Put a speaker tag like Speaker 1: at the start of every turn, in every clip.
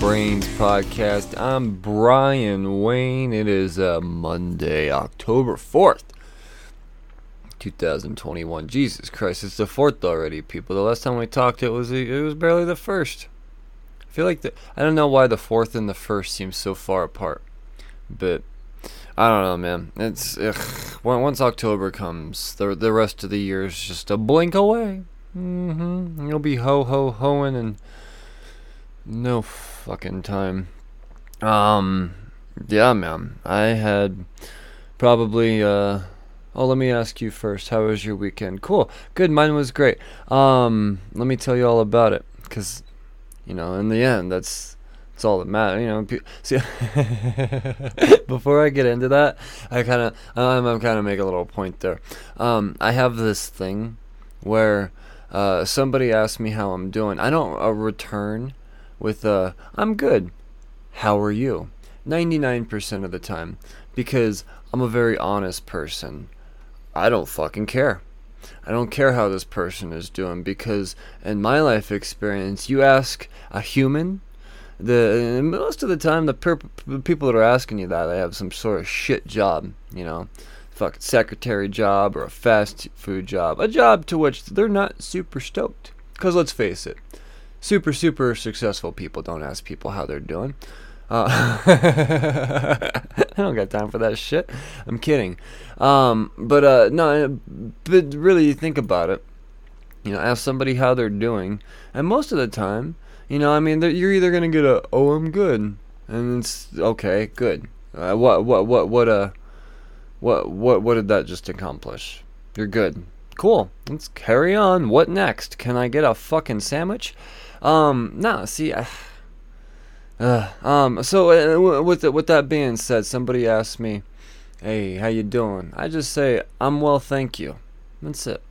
Speaker 1: Brains Podcast. I'm Brian Wayne. It is uh, Monday, October 4th, 2021. Jesus Christ, it's the 4th already, people. The last time we talked, it was it was barely the 1st. I feel like the, I don't know why the 4th and the 1st seem so far apart, but I don't know, man. It's ugh, once October comes, the the rest of the year is just a blink away. Mm-hmm. You'll be ho ho hoing and no fucking time. Um, yeah, man. I had probably. Uh, oh, let me ask you first. How was your weekend? Cool. Good. Mine was great. Um, let me tell you all about it, cause you know, in the end, that's that's all that matters. You know, pe- see. before I get into that, I kind of I'm, I'm kind of make a little point there. Um, I have this thing where uh, somebody asks me how I'm doing. I don't uh, return with uh, I'm good. How are you? 99% of the time because I'm a very honest person. I don't fucking care. I don't care how this person is doing because in my life experience, you ask a human the most of the time the, per- people that are asking you that they have some sort of shit job, you know, fucking secretary job or a fast food job, a job to which they're not super stoked. Cause let's face it, super super successful people don't ask people how they're doing. Uh, I don't got time for that shit. I'm kidding. Um, but uh, no, but really, think about it. You know, ask somebody how they're doing, and most of the time, you know, I mean, you're either gonna get a "Oh, I'm good," and it's okay, good. Uh, what, what, what, what, uh, what, what, what did that just accomplish? You're good. Cool. Let's carry on. What next? Can I get a fucking sandwich? Um, no. See, I, uh, um, so uh, with the, with that being said, somebody asked me, "Hey, how you doing?" I just say, "I'm well, thank you." That's it.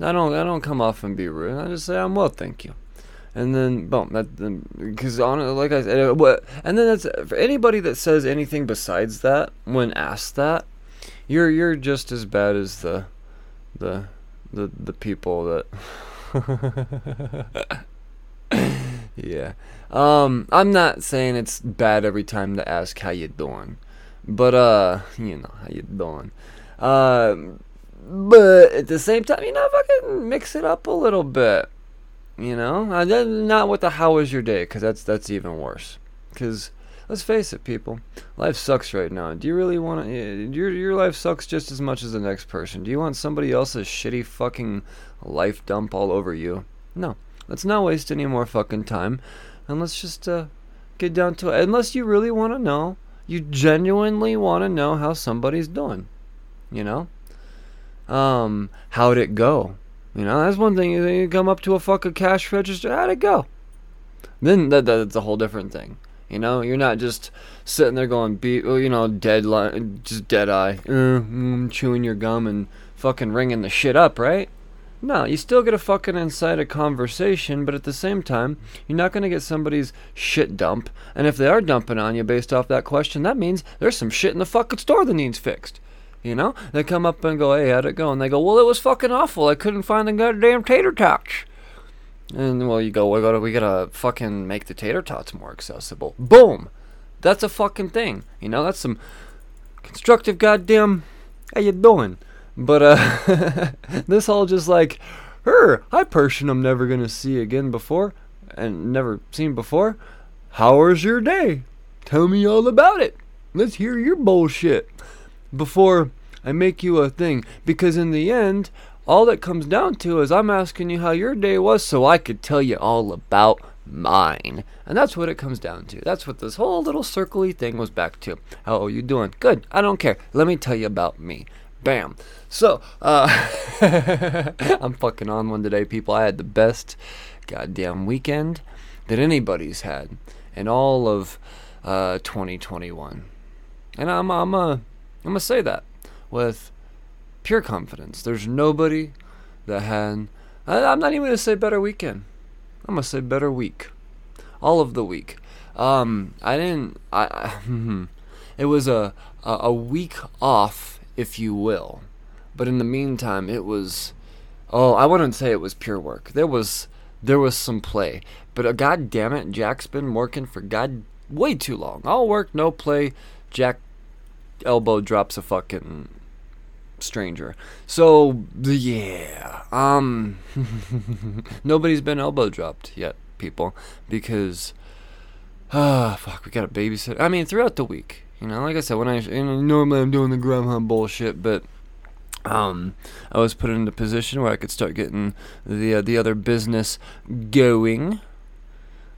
Speaker 1: I don't I don't come off and be rude. I just say, "I'm well, thank you." And then, boom, that because on like I said, uh, what, and then that's for anybody that says anything besides that when asked that, you're you're just as bad as the, the, the the people that. yeah, um, I'm not saying it's bad every time to ask how you doing, but uh, you know how you doing, um, but at the same time, you know, fucking mix it up a little bit. You know, uh, not with the "How was your day?" because that's that's even worse. Because let's face it, people, life sucks right now. Do you really want to? Your your life sucks just as much as the next person. Do you want somebody else's shitty fucking life dump all over you? No. Let's not waste any more fucking time, and let's just uh, get down to it. Unless you really want to know, you genuinely want to know how somebody's doing. You know, um, how'd it go? You know, that's one thing. You, come up to a fucking cash register, how'd it go? Then that, that's a whole different thing. You know, you're not just sitting there going, be, well, you know, dead, li- just dead eye, uh, mm, chewing your gum and fucking ringing the shit up, right? No, you still get a fucking inside a conversation, but at the same time, you're not going to get somebody's shit dump. And if they are dumping on you based off that question, that means there's some shit in the fucking store that needs fixed. You know? They come up and go, hey, how'd it go? And they go, well, it was fucking awful. I couldn't find the goddamn tater tots. And well, you go, we gotta, we gotta fucking make the tater tots more accessible. Boom, that's a fucking thing. You know, that's some constructive goddamn. How you doing? But uh, this all just like, her, hi person I'm never gonna see again before, and never seen before. How was your day? Tell me all about it. Let's hear your bullshit before I make you a thing. Because in the end, all that comes down to is I'm asking you how your day was so I could tell you all about mine. And that's what it comes down to. That's what this whole little circly thing was back to. How are you doing? Good. I don't care. Let me tell you about me. Bam. So, uh, I'm fucking on one today, people. I had the best goddamn weekend that anybody's had in all of uh, 2021. And I'm, I'm, uh, I'm gonna say that with pure confidence. There's nobody that had. I, I'm not even gonna say better weekend. I'm gonna say better week. All of the week. Um, I didn't. I. I it was a, a a week off, if you will. But in the meantime, it was. Oh, I wouldn't say it was pure work. There was there was some play. But uh, god damn it, Jack's been working for god way too long. All work, no play. Jack elbow drops a fucking stranger. So yeah, um, nobody's been elbow dropped yet, people, because ah, fuck, we got a babysitter. I mean, throughout the week, you know, like I said, when I you know, normally I'm doing the Grubhub bullshit, but um, I was put in a position where I could start getting the uh, the other business going.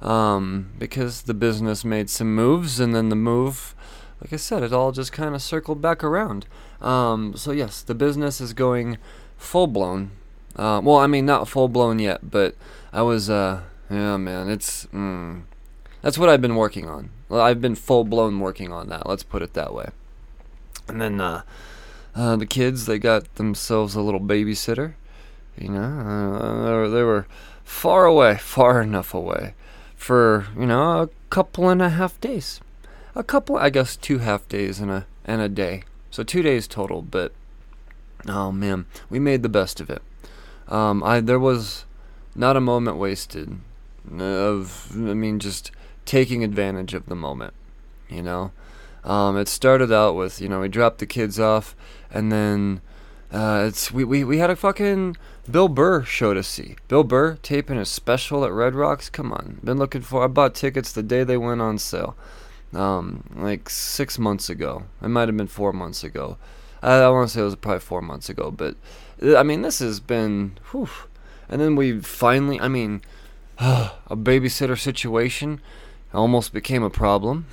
Speaker 1: Um, because the business made some moves, and then the move, like I said, it all just kind of circled back around. Um, so yes, the business is going full blown. Uh, well, I mean, not full blown yet, but I was, uh, yeah, man, it's, mm, that's what I've been working on. Well, I've been full blown working on that. Let's put it that way. And then, uh, uh, the kids they got themselves a little babysitter. You know, uh, they were far away, far enough away, for you know a couple and a half days, a couple, I guess, two half days and a and a day. So two days total. But oh man, we made the best of it. Um, I there was not a moment wasted of I mean just taking advantage of the moment. You know, um, it started out with you know we dropped the kids off and then uh, it's we, we we had a fucking Bill Burr show to see. Bill Burr taping a special at Red Rocks. Come on, been looking for. I bought tickets the day they went on sale, um, like six months ago. It might have been four months ago. I, I want to say it was probably four months ago, but uh, I mean this has been. Whew. And then we finally, I mean, a babysitter situation almost became a problem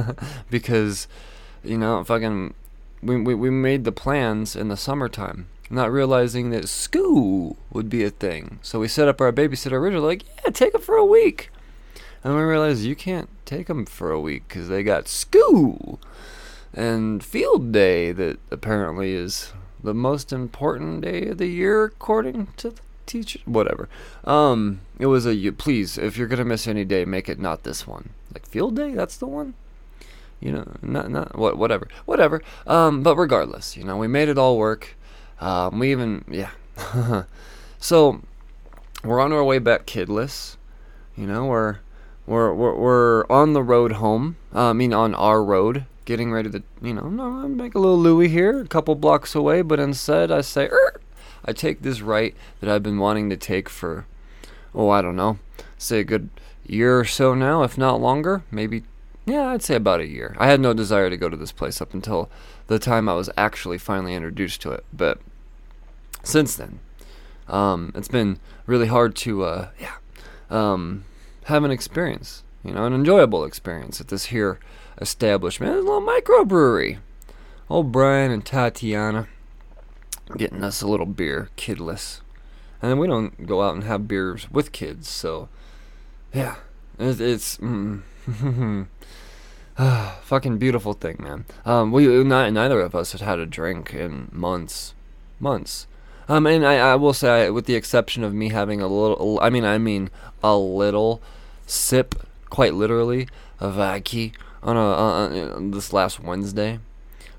Speaker 1: because you know fucking we, we, we made the plans in the summertime, not realizing that school would be a thing. So we set up our babysitter originally, like, yeah, take them for a week. And we realized you can't take them for a week because they got school and field day that apparently is the most important day of the year according to the teacher. Whatever. Um, it was a you. Please, if you're gonna miss any day, make it not this one. Like field day, that's the one you know, not not what whatever, whatever. Um, but regardless, you know, we made it all work. Um, we even yeah. so we're on our way back kidless. You know, we're we're we're, we're on the road home. Uh, I mean, on our road, getting ready to you know, make a little Louis here, a couple blocks away. But instead, I say, er, I take this right that I've been wanting to take for, oh, I don't know, say a good year or so now, if not longer, maybe yeah, I'd say about a year. I had no desire to go to this place up until the time I was actually finally introduced to it. But since then, um, it's been really hard to, uh, yeah, um, have an experience, you know, an enjoyable experience at this here establishment. A little microbrewery. Old Brian and Tatiana getting us a little beer, kidless. And then we don't go out and have beers with kids, so yeah, it's. it's mm, Fucking beautiful thing, man. Um, we not, neither of us had had a drink in months, months. Um, and I, I will say, with the exception of me having a little, I mean, I mean a little sip, quite literally, of Aki on a on this last Wednesday.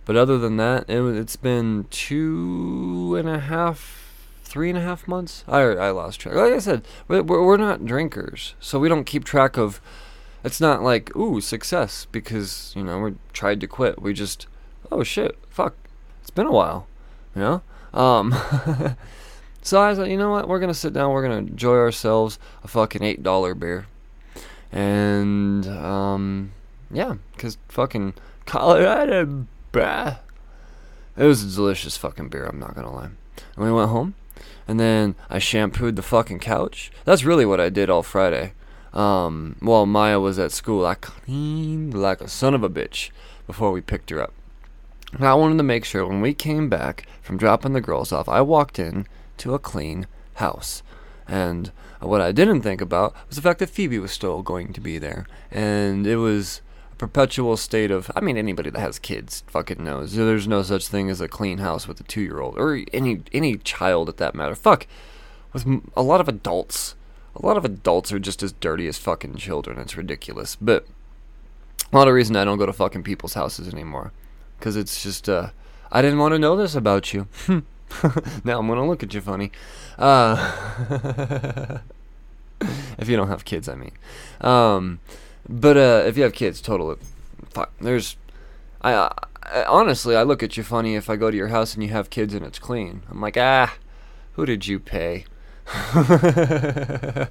Speaker 1: But other than that, it, it's been two and a half, three and a half months. I I lost track. Like I said, we're we're not drinkers, so we don't keep track of. It's not like ooh success because you know we tried to quit. We just oh shit fuck it's been a while, you know. Um, so I thought you know what we're gonna sit down. We're gonna enjoy ourselves a fucking eight dollar beer, and um yeah, cause fucking Colorado, bruh. It was a delicious fucking beer. I'm not gonna lie. And we went home, and then I shampooed the fucking couch. That's really what I did all Friday. Um, while Maya was at school, I cleaned like a son of a bitch before we picked her up. And I wanted to make sure when we came back from dropping the girls off, I walked in to a clean house. And what I didn't think about was the fact that Phoebe was still going to be there. And it was perpetual state of, I mean, anybody that has kids fucking knows. There's no such thing as a clean house with a two year old, or any, any child at that matter. Fuck. With a lot of adults. A lot of adults are just as dirty as fucking children. It's ridiculous. But a lot of reason I don't go to fucking people's houses anymore because it's just uh, I didn't want to know this about you. now I'm gonna look at you funny. Uh, if you don't have kids, I mean. Um, but uh, if you have kids, totally. Fuck. There's, I, I honestly, I look at you funny if I go to your house and you have kids and it's clean. I'm like, ah, who did you pay?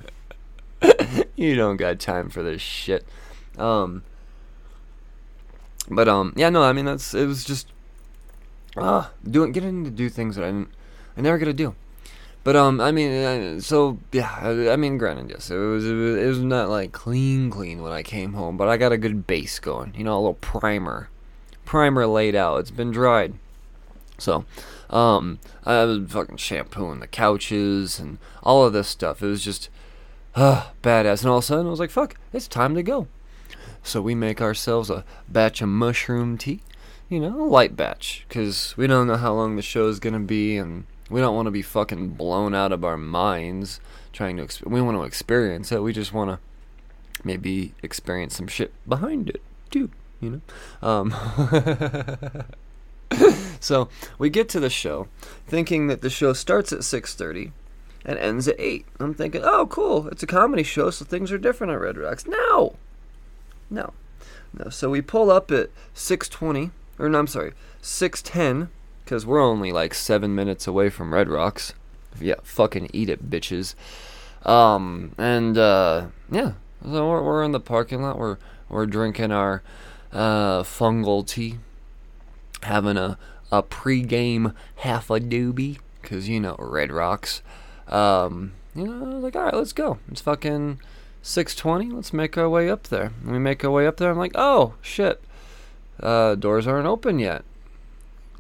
Speaker 1: you don't got time for this shit. Um, but um, yeah, no, I mean that's it was just ah doing getting to do things that I didn't, I never get to do. But um, I mean, uh, so yeah, I, mean, granted, yes, it was, it was it was not like clean, clean when I came home, but I got a good base going. You know, a little primer, primer laid out. It's been dried, so um, I was fucking shampooing the couches and all of this stuff. It was just uh, badass, and all of a sudden I was like, fuck, it's time to go. So we make ourselves a batch of mushroom tea, you know, a light batch, because we don't know how long the show is to be, and we don't want to be fucking blown out of our minds trying to, exp- we want to experience it. We just want to maybe experience some shit behind it, too, you know? Um, so we get to the show thinking that the show starts at 6.30 and ends at 8 i'm thinking oh cool it's a comedy show so things are different at red rocks no no. No. So we pull up at 6:20 or no, I'm sorry, 6:10 cuz we're only like 7 minutes away from Red Rocks. Yeah, fucking eat it, bitches. Um and uh yeah, so we're, we're in the parking lot. We're we're drinking our uh fungal tea, having a a pre-game half a doobie cuz you know Red Rocks. Um you know, I was like, all right, let's go. It's fucking 620 let's make our way up there we make our way up there i'm like oh shit uh, doors aren't open yet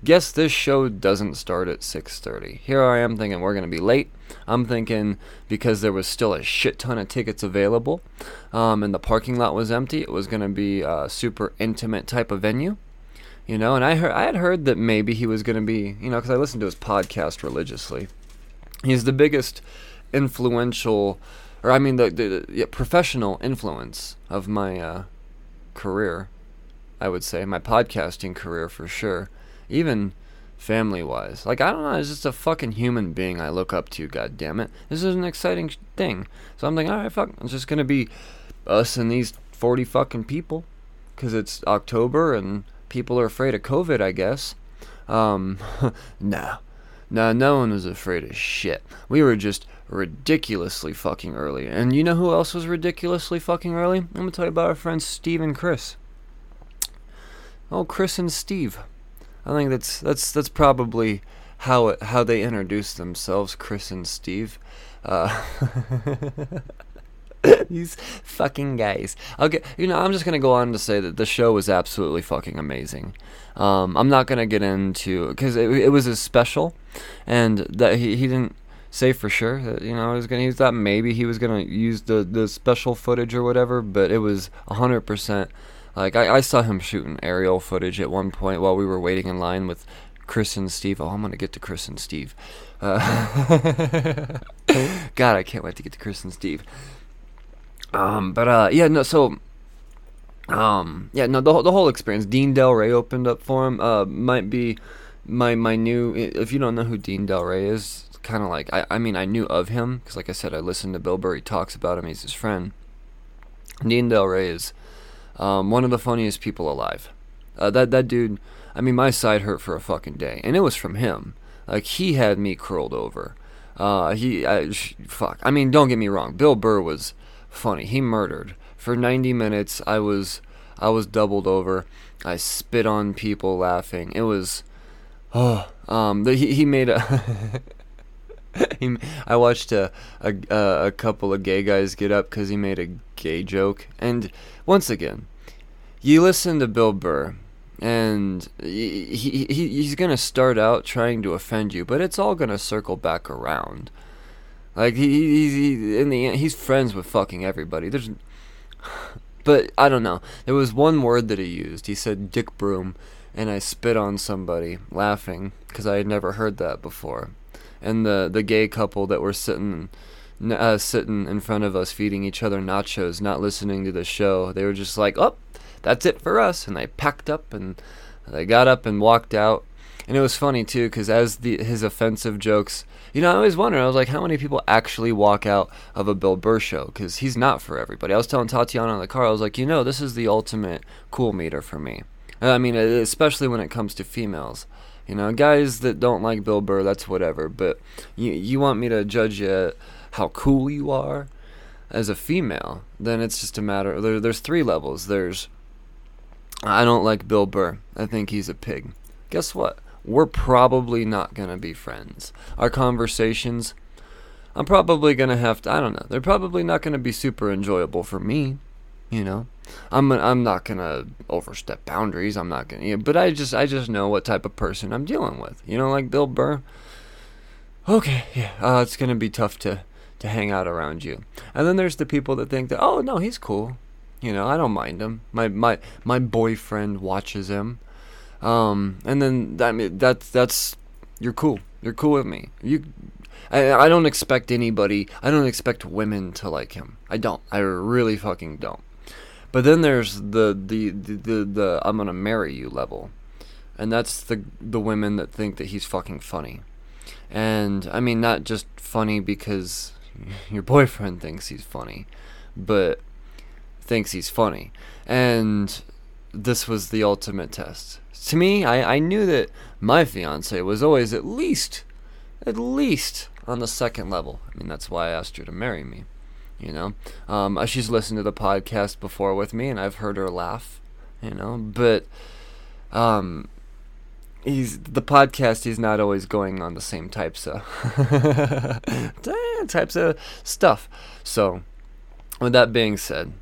Speaker 1: guess this show doesn't start at 6.30 here i am thinking we're going to be late. I'm thinking because there was still a shit ton of tickets available um, and the parking lot was empty it was going to be a super intimate type of venue you know and i heard i had heard that maybe he was going to be you know because i listened to his podcast religiously. He's the biggest influential or I mean the the, the professional influence of my uh, career. I would say my podcasting career for sure, even family wise. Like I don't know, it's just a fucking human being I look up to. God damn it, this is an exciting thing. So I'm like, all right, fuck, it's just gonna be us and these forty fucking people, cause it's October and people are afraid of COVID, I guess. Um, no, no, no one was afraid of shit. We were just ridiculously fucking early. And you know who else was ridiculously fucking early? I'm gonna tell you about our friends Steve and Chris. Oh, Chris and Steve. I think that's that's that's probably how it, how they introduced themselves, Chris and Steve. Uh, these fucking guys. Okay, you know, I'm just gonna go on to say that the show was absolutely fucking amazing. Um, I'm not gonna get into because it, it was a special, and that he, he didn't say for sure that you know he was gonna use that. Maybe he was gonna use the the special footage or whatever, but it was hundred percent. Like I, I saw him shooting aerial footage at one point while we were waiting in line with Chris and Steve. Oh, I'm gonna get to Chris and Steve. Uh, God, I can't wait to get to Chris and Steve. Um, but uh, yeah, no. So, um, yeah, no. The the whole experience. Dean Delray opened up for him. Uh, might be my my new. If you don't know who Dean Delray is, kind of like I, I mean I knew of him because like I said I listened to Bill Burr. Talks about him. He's his friend. Dean Delray is um, one of the funniest people alive. Uh, that that dude. I mean, my side hurt for a fucking day, and it was from him. Like he had me curled over. Uh, he, I, fuck. I mean, don't get me wrong. Bill Burr was funny. He murdered for 90 minutes. I was, I was doubled over. I spit on people laughing. It was, oh, um, the, he, he made a. he, I watched a, a a couple of gay guys get up because he made a gay joke, and once again, you listen to Bill Burr, and he, he he's gonna start out trying to offend you, but it's all gonna circle back around. Like he, he's he, in the end, he's friends with fucking everybody. There's, but I don't know. There was one word that he used. He said "dick broom," and I spit on somebody, laughing because I had never heard that before. And the the gay couple that were sitting. Uh, sitting in front of us feeding each other nachos, not listening to the show. They were just like, "Oh, that's it for us. And they packed up and they got up and walked out. And it was funny too, because as the his offensive jokes, you know, I always wonder. I was like, how many people actually walk out of a Bill Burr show? Because he's not for everybody. I was telling Tatiana in the car, I was like, you know, this is the ultimate cool meter for me. I mean, especially when it comes to females. You know, guys that don't like Bill Burr, that's whatever. But you you want me to judge you how cool you are as a female? Then it's just a matter. There, there's three levels. There's I don't like Bill Burr. I think he's a pig. Guess what? We're probably not going to be friends. Our conversations, I'm probably going to have to, I don't know, they're probably not going to be super enjoyable for me, you know? I'm I'm not going to overstep boundaries. I'm not going to, but I just I just know what type of person I'm dealing with. You know like Bill Burr? Okay, yeah, uh, it's going to be tough to to hang out around you. And then there's the people that think that, "Oh, no, he's cool. You know, I don't mind him. My my my boyfriend watches him. Um, and then that that's that's you're cool. You're cool with me. You I, I don't expect anybody. I don't expect women to like him. I don't. I really fucking don't. But then there's the the the the, the I'm gonna marry you level, and that's the the women that think that he's fucking funny, and I mean not just funny because your boyfriend thinks he's funny, but thinks he's funny. And this was the ultimate test. To me, I, I knew that my fiance was always at least, at least on the second level. I mean, that's why I asked her to marry me. You know, um, uh, she's listened to the podcast before with me, and I've heard her laugh. You know, but um, he's the podcast. He's not always going on the same types of eh, types of stuff. So, with that being said,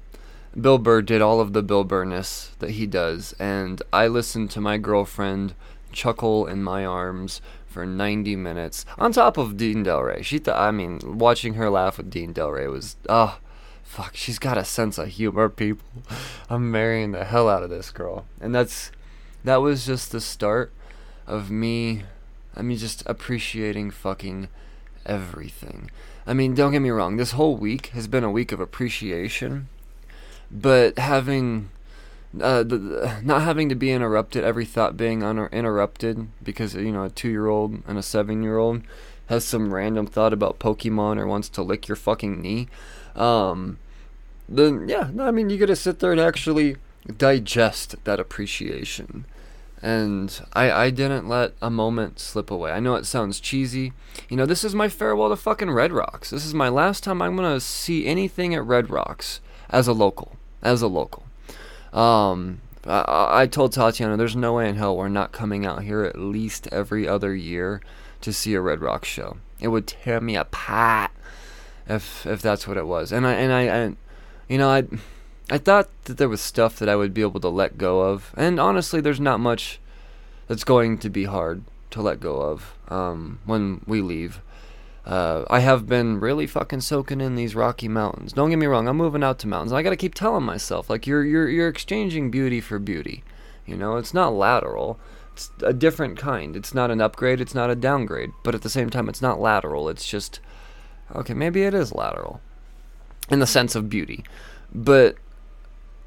Speaker 1: Bill Burr did all of the Bill Burrness that he does, and I listened to my girlfriend chuckle in my arms for 90 minutes on top of Dean Delray. She thought, I mean, watching her laugh with Dean Delray was, oh, fuck, she's got a sense of humor, people. I'm marrying the hell out of this girl. And that's, that was just the start of me, I mean, just appreciating fucking everything. I mean, don't get me wrong, this whole week has been a week of appreciation but having uh, the, not having to be interrupted, every thought being un- interrupted because you know a two-year-old and a seven-year-old has some random thought about Pokemon or wants to lick your fucking knee. Um, then yeah, I mean you got to sit there and actually digest that appreciation. And I, I didn't let a moment slip away. I know it sounds cheesy. You know, this is my farewell to fucking Red Rocks. This is my last time I'm going to see anything at Red Rocks as a local as a local. Um, I, I told Tatiana, there's no way in hell we're not coming out here at least every other year to see a Red Rock show. It would tear me apart if if that's what it was. And I and I, I you know I I thought that there was stuff that I would be able to let go of. And honestly, there's not much that's going to be hard to let go of um, when we leave. Uh, I have been really fucking soaking in these Rocky Mountains. Don't get me wrong, I'm moving out to mountains. I gotta keep telling myself, like you're you're you're exchanging beauty for beauty. You know, it's not lateral. It's a different kind. It's not an upgrade. It's not a downgrade. But at the same time, it's not lateral. It's just okay. Maybe it is lateral, in the sense of beauty, but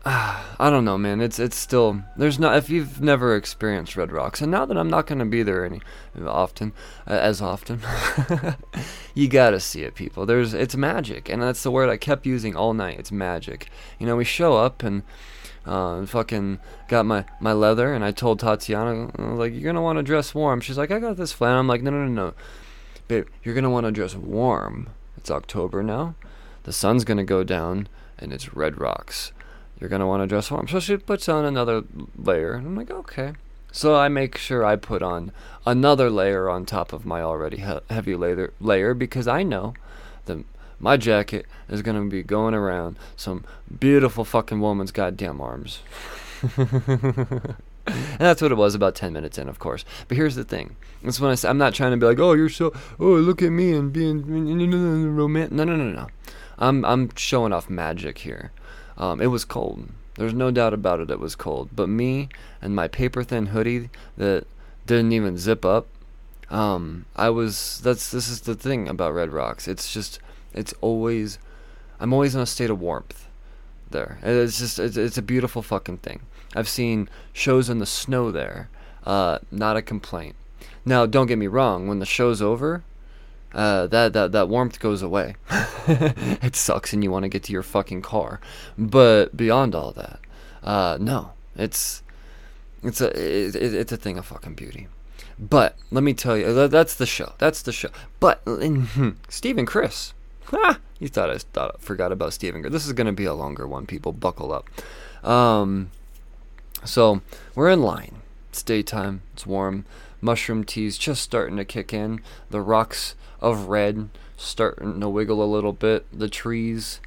Speaker 1: I don't know, man. It's it's still there's not if you've never experienced Red Rocks, and now that I'm not gonna be there any often, uh, as often, you gotta see it, people. There's it's magic, and that's the word I kept using all night. It's magic. You know, we show up and uh, fucking got my my leather, and I told Tatiana I like, you're gonna want to dress warm. She's like, I got this flannel. I'm like, no, no, no, no, babe, you're gonna want to dress warm. It's October now. The sun's gonna go down, and it's Red Rocks you're gonna want to dress warm. So she puts on another layer, and I'm like, okay. So I make sure I put on another layer on top of my already he- heavy layer layer because I know that my jacket is gonna be going around some beautiful fucking woman's goddamn arms. and that's what it was about 10 minutes in, of course. But here's the thing. That's when I I'm not trying to be like, oh, you're so, oh, look at me and being romantic. No, no, no, no. I'm, I'm showing off magic here. Um, it was cold. There's no doubt about it. It was cold. But me and my paper thin hoodie that didn't even zip up. Um, I was. That's this is the thing about Red Rocks. It's just. It's always. I'm always in a state of warmth. There. It's just. It's, it's a beautiful fucking thing. I've seen shows in the snow there. Uh, not a complaint. Now, don't get me wrong. When the show's over, uh, that that that warmth goes away. it sucks, and you want to get to your fucking car. But beyond all that, uh, no, it's it's a it, it's a thing of fucking beauty. But let me tell you, that's the show. That's the show. But and Chris, you thought I thought forgot about Chris. This is gonna be a longer one. People, buckle up. Um, so we're in line. It's daytime. It's warm. Mushroom tea's just starting to kick in. The rocks of red starting to wiggle a little bit. The trees,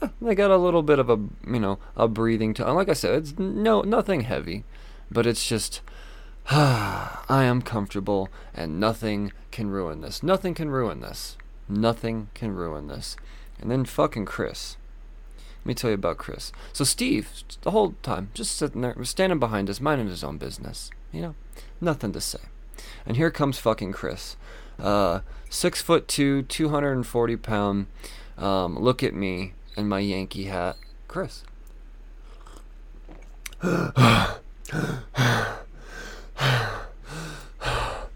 Speaker 1: eh, they got a little bit of a you know a breathing to. Like I said, it's no nothing heavy, but it's just. I am comfortable, and nothing can ruin this. Nothing can ruin this. Nothing can ruin this. And then fucking Chris. Let me tell you about Chris. So Steve, the whole time, just sitting there, standing behind us, minding his own business. You know, nothing to say. And here comes fucking Chris. Uh, six foot two, 240 pound. Um, look at me and my Yankee hat. Chris.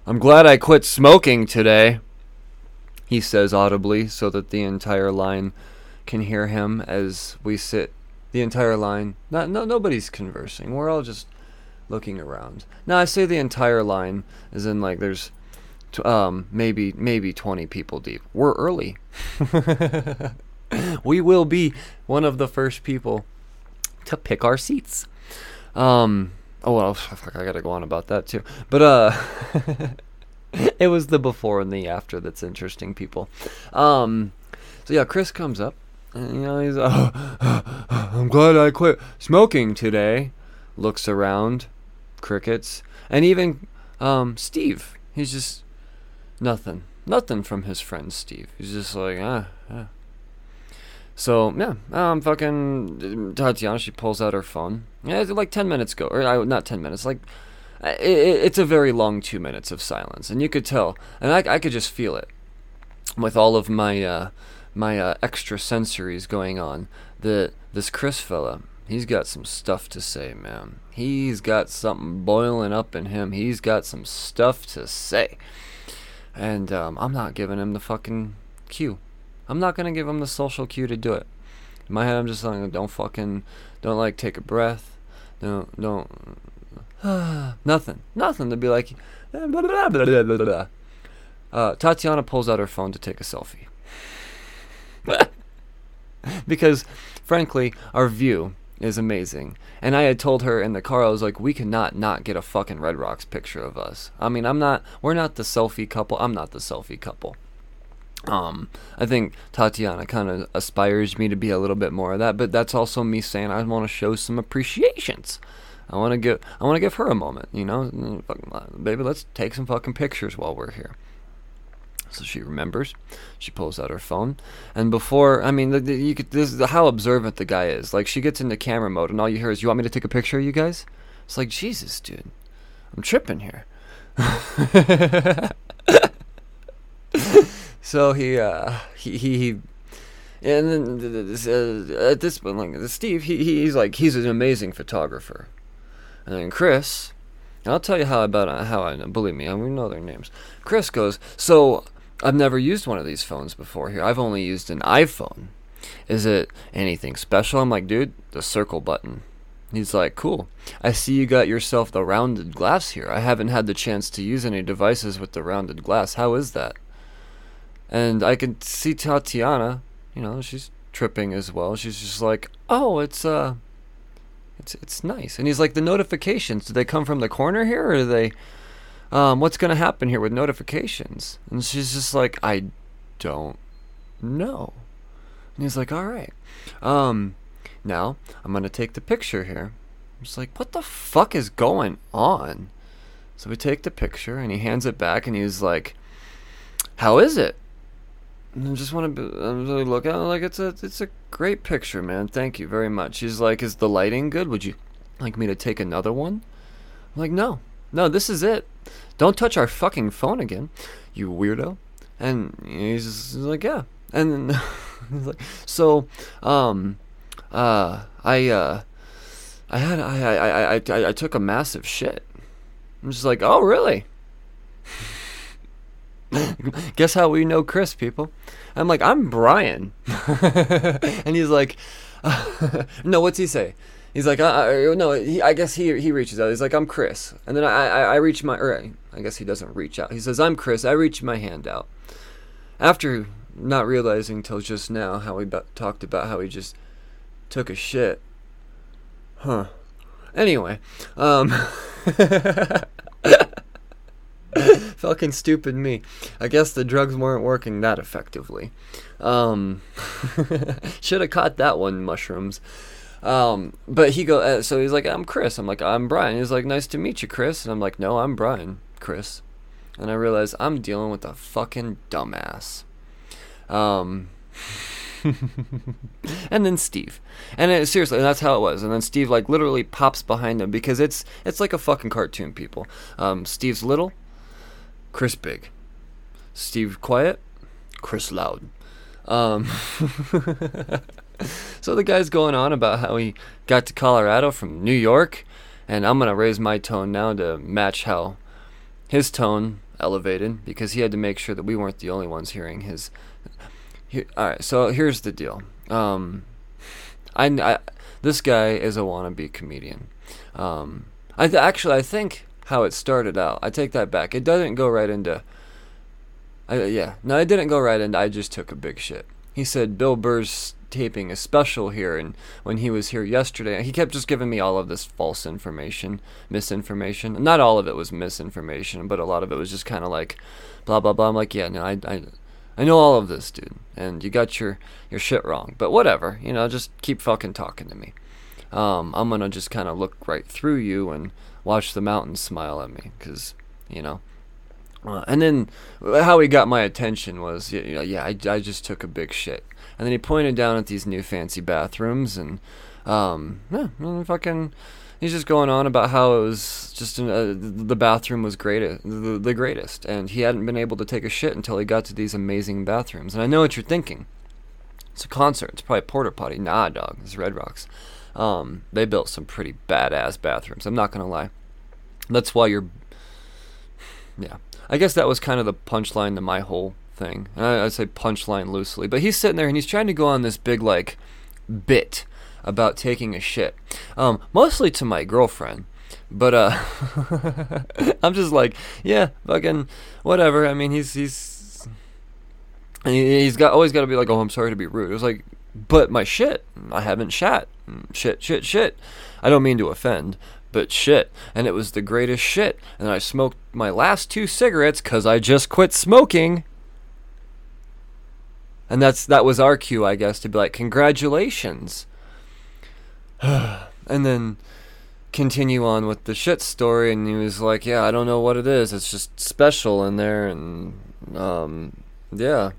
Speaker 1: I'm glad I quit smoking today, he says audibly so that the entire line can hear him as we sit. The entire line. Not, no, nobody's conversing. We're all just looking around. Now I say the entire line, as in like there's um, maybe maybe 20 people deep. We're early. we will be one of the first people to pick our seats. Um, oh well, fuck, I gotta go on about that too. But uh, it was the before and the after that's interesting, people. Um, so yeah, Chris comes up. And, you know, he's, oh, I'm glad I quit smoking today. Looks around, crickets, and even um, Steve. He's just Nothing. Nothing from his friend Steve. He's just like, ah, ah. So, yeah, um, fucking Tatiana, she pulls out her phone. Yeah, like 10 minutes ago. Or, uh, not 10 minutes, like, it, it's a very long two minutes of silence. And you could tell, and I, I could just feel it with all of my, uh, my uh, extra sensories going on that this Chris fella, he's got some stuff to say, man. He's got something boiling up in him. He's got some stuff to say. And um, I'm not giving him the fucking cue. I'm not gonna give him the social cue to do it. In my head, I'm just like, don't fucking, don't like take a breath. Don't, don't, nothing, nothing to be like. Blah, blah, blah, uh, Tatiana pulls out her phone to take a selfie. because, frankly, our view is amazing. And I had told her in the car, I was like, we cannot not get a fucking Red Rocks picture of us. I mean, I'm not, we're not the selfie couple. I'm not the selfie couple. Um, I think Tatiana kind of aspires me to be a little bit more of that, but that's also me saying I want to show some appreciations. I want to give, I want to give her a moment, you know, baby, let's take some fucking pictures while we're here. So she remembers. She pulls out her phone, and before I mean, the, the, you could, this is how observant the guy is. Like she gets into camera mode, and all you hear is, "You want me to take a picture of you guys?" It's like Jesus, dude, I'm tripping here. so he, uh, he he he and then uh, at this point, like Steve, he, he's like he's an amazing photographer, and then Chris, and I'll tell you how about how I know. Believe me, we know their names. Chris goes, so I've never used one of these phones before. Here, I've only used an iPhone. Is it anything special? I'm like, dude, the circle button. He's like, cool. I see you got yourself the rounded glass here. I haven't had the chance to use any devices with the rounded glass. How is that? And I can see Tatiana, you know, she's tripping as well. She's just like, "Oh, it's uh it's it's nice." And he's like, "The notifications, do they come from the corner here or do they um what's going to happen here with notifications?" And she's just like, "I don't know." And he's like, "All right. Um now, I'm going to take the picture here." I'm just like, "What the fuck is going on?" So we take the picture and he hands it back and he's like, "How is it?" I just want to. I'm really looking at it like it's a it's a great picture, man. Thank you very much. He's like, is the lighting good? Would you like me to take another one? I'm like, no, no, this is it. Don't touch our fucking phone again, you weirdo. And he's, like, yeah. And he's like, so, um, uh, I, uh, I had, I, I, I, I, I took a massive shit. I'm just like, oh, really? Guess how we know Chris, people? I'm like, I'm Brian. and he's like, no, what's he say? He's like, uh, uh, no, he, I guess he he reaches out. He's like, I'm Chris. And then I, I, I reach my, or I guess he doesn't reach out. He says, I'm Chris. I reach my hand out. After not realizing till just now how we be- talked about how he just took a shit. Huh. Anyway, um. Fucking stupid me. I guess the drugs weren't working that effectively. Um, should have caught that one, mushrooms. Um, but he go, uh, so he's like, I'm Chris. I'm like, I'm Brian. He's like, nice to meet you, Chris. And I'm like, no, I'm Brian, Chris. And I realize I'm dealing with a fucking dumbass. Um, and then Steve. And it, seriously, that's how it was. And then Steve like literally pops behind him because it's it's like a fucking cartoon, people. Um, Steve's little, Chris big. Steve quiet, Chris loud. Um, so the guy's going on about how he got to Colorado from New York, and I'm gonna raise my tone now to match how his tone elevated because he had to make sure that we weren't the only ones hearing his. All right, so here's the deal. Um, I, I this guy is a wannabe comedian. Um, I th- actually I think how it started out. I take that back. It doesn't go right into. I, yeah, no, it didn't go right into. I just took a big shit. He said Bill Burr's taping a special here, and when he was here yesterday, he kept just giving me all of this false information, misinformation. Not all of it was misinformation, but a lot of it was just kind of like, blah blah blah. I'm like, yeah, no, I, I, I know all of this, dude, and you got your your shit wrong. But whatever, you know, just keep fucking talking to me. Um, I'm gonna just kind of look right through you and watch the mountains smile at me, cause you know. Uh, and then how he got my attention was, know, yeah, I, I just took a big shit. And then he pointed down at these new fancy bathrooms, and um, yeah, fucking, he's just going on about how it was just an, uh, the bathroom was great, the, the greatest, and he hadn't been able to take a shit until he got to these amazing bathrooms. And I know what you're thinking. It's a concert. It's probably porta potty. Nah, dog. It's Red Rocks. Um, they built some pretty badass bathrooms. I'm not gonna lie. That's why you're. Yeah, I guess that was kind of the punchline to my whole thing. I, I say punchline loosely, but he's sitting there and he's trying to go on this big like bit about taking a shit, um, mostly to my girlfriend. But uh, I'm just like, yeah, fucking whatever. I mean, he's he's he's got always got to be like, oh, I'm sorry to be rude. It was like, but my shit, I haven't shat. Shit, shit, shit. I don't mean to offend, but shit. And it was the greatest shit. And I smoked my last two cigarettes because I just quit smoking. And that's that was our cue, I guess, to be like, congratulations. and then continue on with the shit story and he was like, Yeah, I don't know what it is. It's just special in there and um yeah.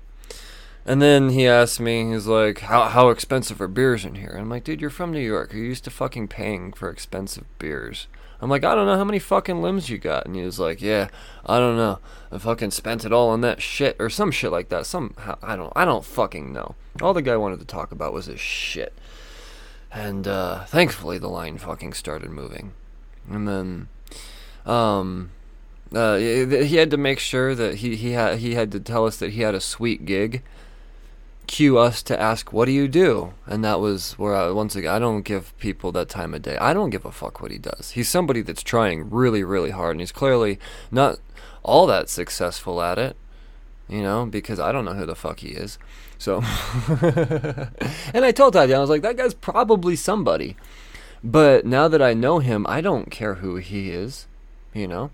Speaker 1: And then he asked me, he's like, how, how expensive are beers in here? And I'm like, dude, you're from New York. You're used to fucking paying for expensive beers. I'm like, I don't know how many fucking limbs you got. And he was like, yeah, I don't know. I fucking spent it all on that shit or some shit like that. Some, I don't, I don't fucking know. All the guy wanted to talk about was his shit. And, uh, thankfully the line fucking started moving. And then, um, uh, he had to make sure that he, he had, he had to tell us that he had a sweet gig cue us to ask, "What do you do?" And that was where I, once again I don't give people that time of day. I don't give a fuck what he does. He's somebody that's trying really, really hard, and he's clearly not all that successful at it. You know, because I don't know who the fuck he is. So, and I told Tatiana, I was like, that guy's probably somebody. But now that I know him, I don't care who he is. You know,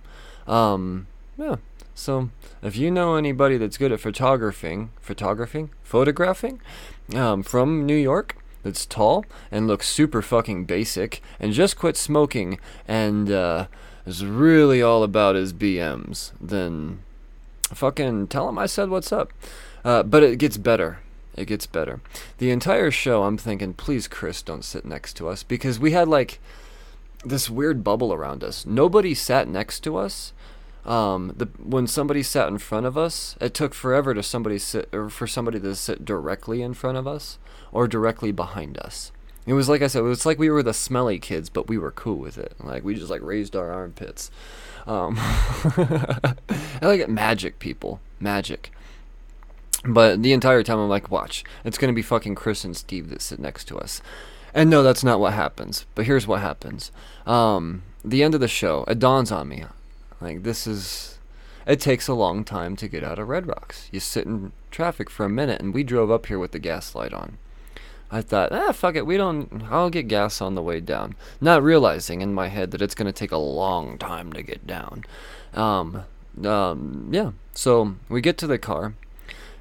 Speaker 1: um, yeah. So if you know anybody that's good at photographing, photographing, photographing, um, from New York, that's tall and looks super fucking basic, and just quit smoking and uh, is really all about his BMs, then fucking tell him I said what's up. Uh, but it gets better. It gets better. The entire show, I'm thinking, please, Chris, don't sit next to us because we had like this weird bubble around us. Nobody sat next to us um, the when somebody sat in front of us, it took forever to somebody sit or for somebody to sit directly in front of us or directly behind us. It was like I said, it was like we were the smelly kids, but we were cool with it. Like we just like raised our armpits. Um, I like magic, people, magic. But the entire time I'm like, watch, it's gonna be fucking Chris and Steve that sit next to us. And no, that's not what happens. But here's what happens. Um, the end of the show, it dawns on me. Like this is it takes a long time to get out of Red Rocks. You sit in traffic for a minute and we drove up here with the gas light on. I thought, ah, fuck it, we don't. I'll get gas on the way down. Not realizing in my head that it's going to take a long time to get down. Um, um, yeah. So we get to the car,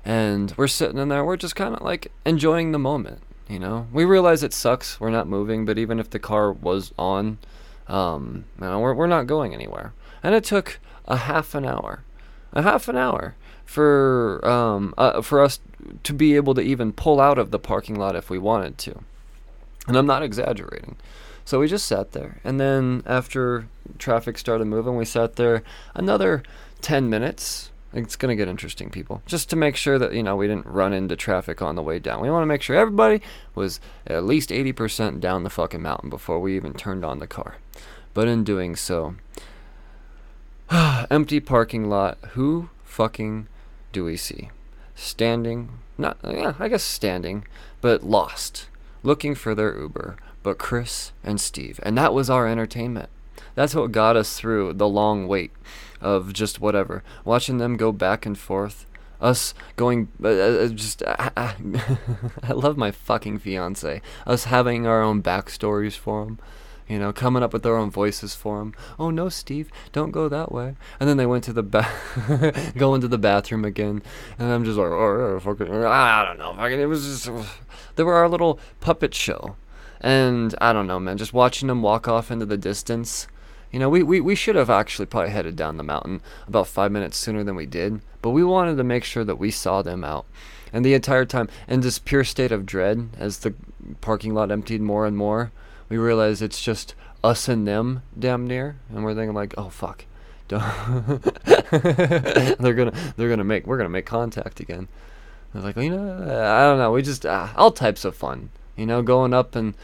Speaker 1: and we're sitting in there. We're just kind of like enjoying the moment. You know, we realize it sucks. We're not moving, but even if the car was on, um, you know, we're we're not going anywhere and it took a half an hour, a half an hour for um, uh, for us to be able to even pull out of the parking lot if we wanted to, and I'm not exaggerating. So we just sat there, and then after traffic started moving, we sat there another ten minutes. It's gonna get interesting, people. Just to make sure that you know we didn't run into traffic on the way down. We want to make sure everybody was at least 80% down the fucking mountain before we even turned on the car. But in doing so, Empty parking lot. Who fucking do we see? Standing, not, yeah, I guess standing, but lost, looking for their Uber. But Chris and Steve. And that was our entertainment. That's what got us through the long wait of just whatever. Watching them go back and forth. Us going, uh, uh just, uh, I love my fucking fiance. Us having our own backstories for them you know, coming up with their own voices for him. Oh no, Steve, don't go that way. And then they went to the ba- go into the bathroom again, and I'm just like, oh, fucking, I don't know, fucking, it was just, they were our little puppet show, and I don't know, man, just watching them walk off into the distance. You know, we, we, we should have actually probably headed down the mountain about five minutes sooner than we did, but we wanted to make sure that we saw them out. And the entire time, in this pure state of dread, as the parking lot emptied more and more, we realize it's just us and them damn near, and we're thinking like, oh fuck, they're gonna they're gonna make we're gonna make contact again. I was like, well, you know, I don't know. We just uh, all types of fun, you know, going up and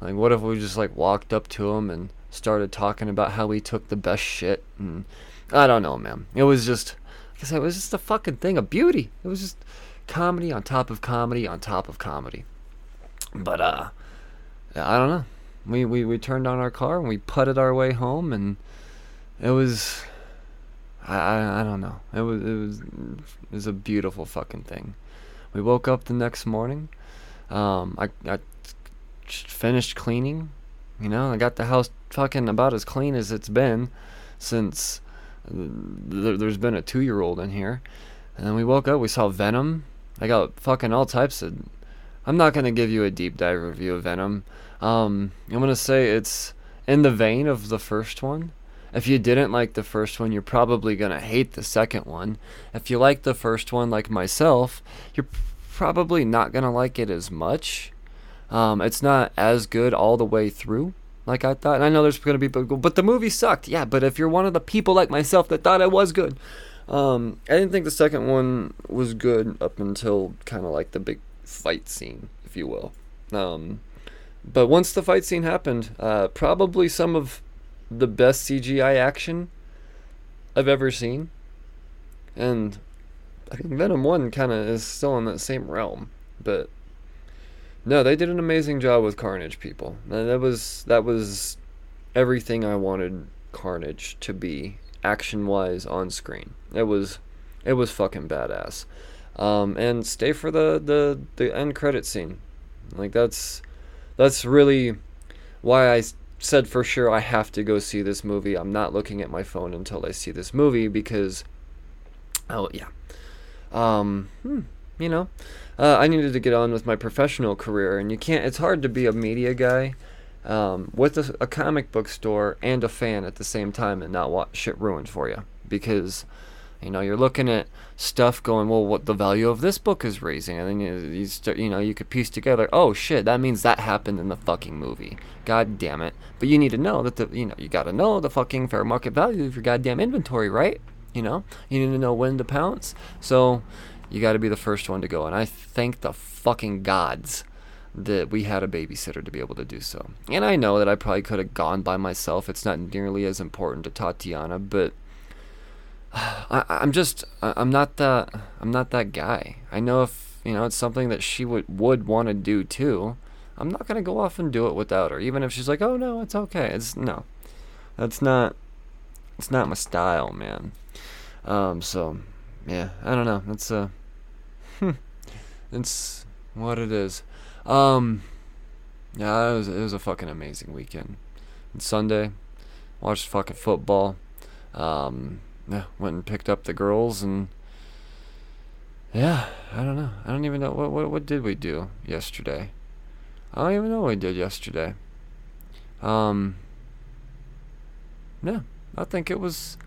Speaker 1: like, what if we just like walked up to them and started talking about how we took the best shit and I don't know, man. It was just, like I said, it was just a fucking thing of beauty. It was just comedy on top of comedy on top of comedy. But uh, I don't know we, we, we turned on our car and we putted our way home and it was I, I, I don't know. It was it was it was a beautiful fucking thing. We woke up the next morning. Um, I I finished cleaning. You know, I got the house fucking about as clean as it's been since th- there's been a two year old in here. And then we woke up, we saw Venom. I got fucking all types of. I'm not gonna give you a deep dive review of Venom. Um, I'm gonna say it's in the vein of the first one. If you didn't like the first one, you're probably gonna hate the second one. If you like the first one, like myself, you're probably not gonna like it as much. Um, it's not as good all the way through, like I thought. And I know there's gonna be but the movie sucked. Yeah, but if you're one of the people like myself that thought it was good, um, I didn't think the second one was good up until kind of like the big fight scene, if you will. Um, but once the fight scene happened, uh, probably some of the best CGI action I've ever seen. And I think Venom 1 kind of is still in that same realm. But no, they did an amazing job with Carnage, people. And that was that was everything I wanted Carnage to be action-wise on screen. It was it was fucking badass. Um, and stay for the, the the end credit scene. Like that's that's really why I said for sure I have to go see this movie. I'm not looking at my phone until I see this movie because oh yeah. Um, hmm, you know, uh, I needed to get on with my professional career, and you can't. It's hard to be a media guy um, with a, a, comic book store and a fan at the same time, and not want shit ruined for you because you know you're looking at stuff going well what the value of this book is raising. And then you, you start you know you could piece together oh shit that means that happened in the fucking movie. God damn it. But you need to know that the you know you got to know the fucking fair market value of your goddamn inventory right? You know? You need to know when to pounce. So you got to be the first one to go. And i thank the fucking gods that we had a babysitter to be able to do so. And i know that i probably could have gone by myself. It's not nearly as important to tatiana but I, I'm just I'm not that I'm not that guy. I know if you know it's something that she would would want to do too. I'm not gonna go off and do it without her, even if she's like, "Oh no, it's okay." It's no, that's not it's not my style, man. Um, so yeah, I don't know. That's uh, hmm, it's what it is. Um, yeah, it was it was a fucking amazing weekend. And Sunday, watched fucking football. Um, yeah, went and picked up the girls and yeah, I don't know. I don't even know what what what did we do yesterday. I don't even know what we did yesterday. Um Yeah, I think it was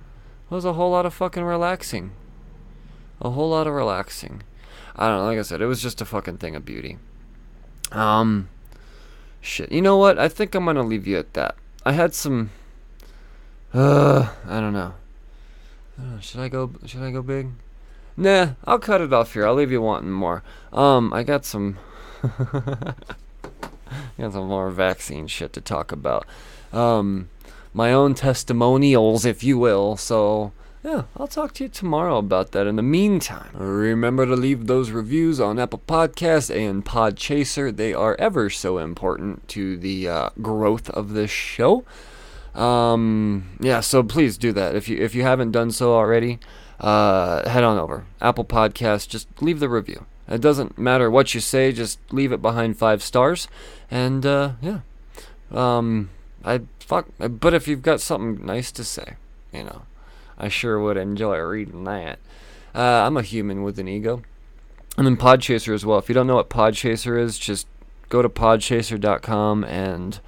Speaker 1: it was a whole lot of fucking relaxing. A whole lot of relaxing. I don't know, like I said, it was just a fucking thing of beauty. Um shit. You know what? I think I'm gonna leave you at that. I had some uh I don't know. Uh, should I go? Should I go big? Nah, I'll cut it off here. I'll leave you wanting more. Um, I got some. got some more vaccine shit to talk about. Um, my own testimonials, if you will. So yeah, I'll talk to you tomorrow about that. In the meantime, remember to leave those reviews on Apple Podcasts and Podchaser. They are ever so important to the uh, growth of this show. Um, yeah, so please do that if you if you haven't done so already. Uh, head on over Apple Podcast. Just leave the review. It doesn't matter what you say. Just leave it behind five stars. And uh, yeah, um, I fuck. But if you've got something nice to say, you know, I sure would enjoy reading that. Uh, I'm a human with an ego. And then Podchaser as well. If you don't know what Podchaser is, just go to podchaser.com and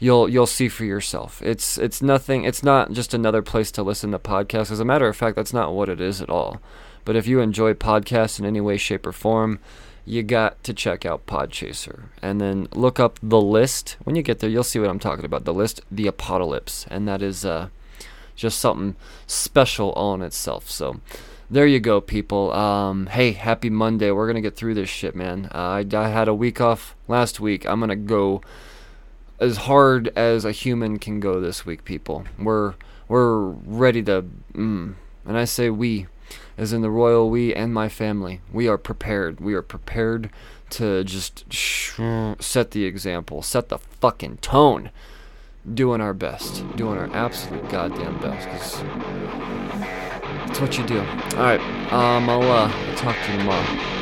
Speaker 1: you'll you'll see for yourself. It's it's nothing. It's not just another place to listen to podcasts. As a matter of fact, that's not what it is at all. But if you enjoy podcasts in any way, shape, or form, you got to check out Podchaser and then look up the list. When you get there, you'll see what I'm talking about. The list, the apocalypse, and that is uh, just something special all in itself. So there you go, people. Um, hey, happy Monday. We're gonna get through this shit, man. Uh, I, I had a week off last week. I'm gonna go as hard as a human can go this week, people. We're we're ready to, mm, and I say we, as in the royal we and my family. We are prepared. We are prepared to just sh- set the example, set the fucking tone, doing our best, doing our absolute goddamn best. Cause that's what you do. All right, um, I'll uh, talk to you tomorrow.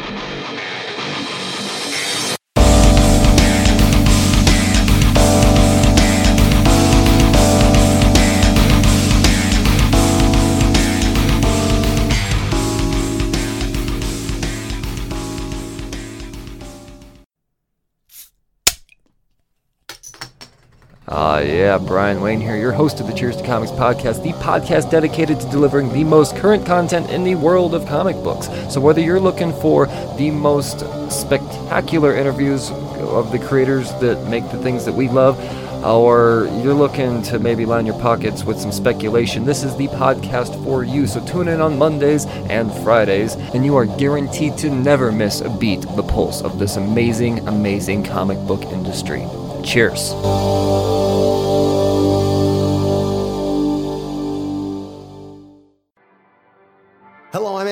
Speaker 1: Yeah, Brian Wayne here, your host of the Cheers to Comics podcast, the podcast dedicated to delivering the most current content in the world of comic books. So, whether you're looking for the most spectacular interviews of the creators that make the things that we love, or you're looking to maybe line your pockets with some speculation, this is the podcast for you. So tune in on Mondays and Fridays, and you are guaranteed to never miss a beat the pulse of this amazing, amazing comic book industry. Cheers.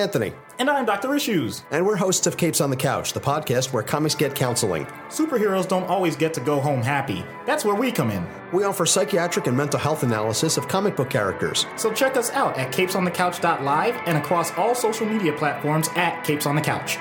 Speaker 2: Anthony,
Speaker 3: And I'm Dr. Issues.
Speaker 2: and we're hosts of Capes on the Couch, the podcast where comics get counseling.
Speaker 3: Superheroes don't always get to go home happy. That's where we come in.
Speaker 2: We offer psychiatric and mental health analysis of comic book characters.
Speaker 3: So check us out at capesonthecouch.live and across all social media platforms at Capes on the Couch.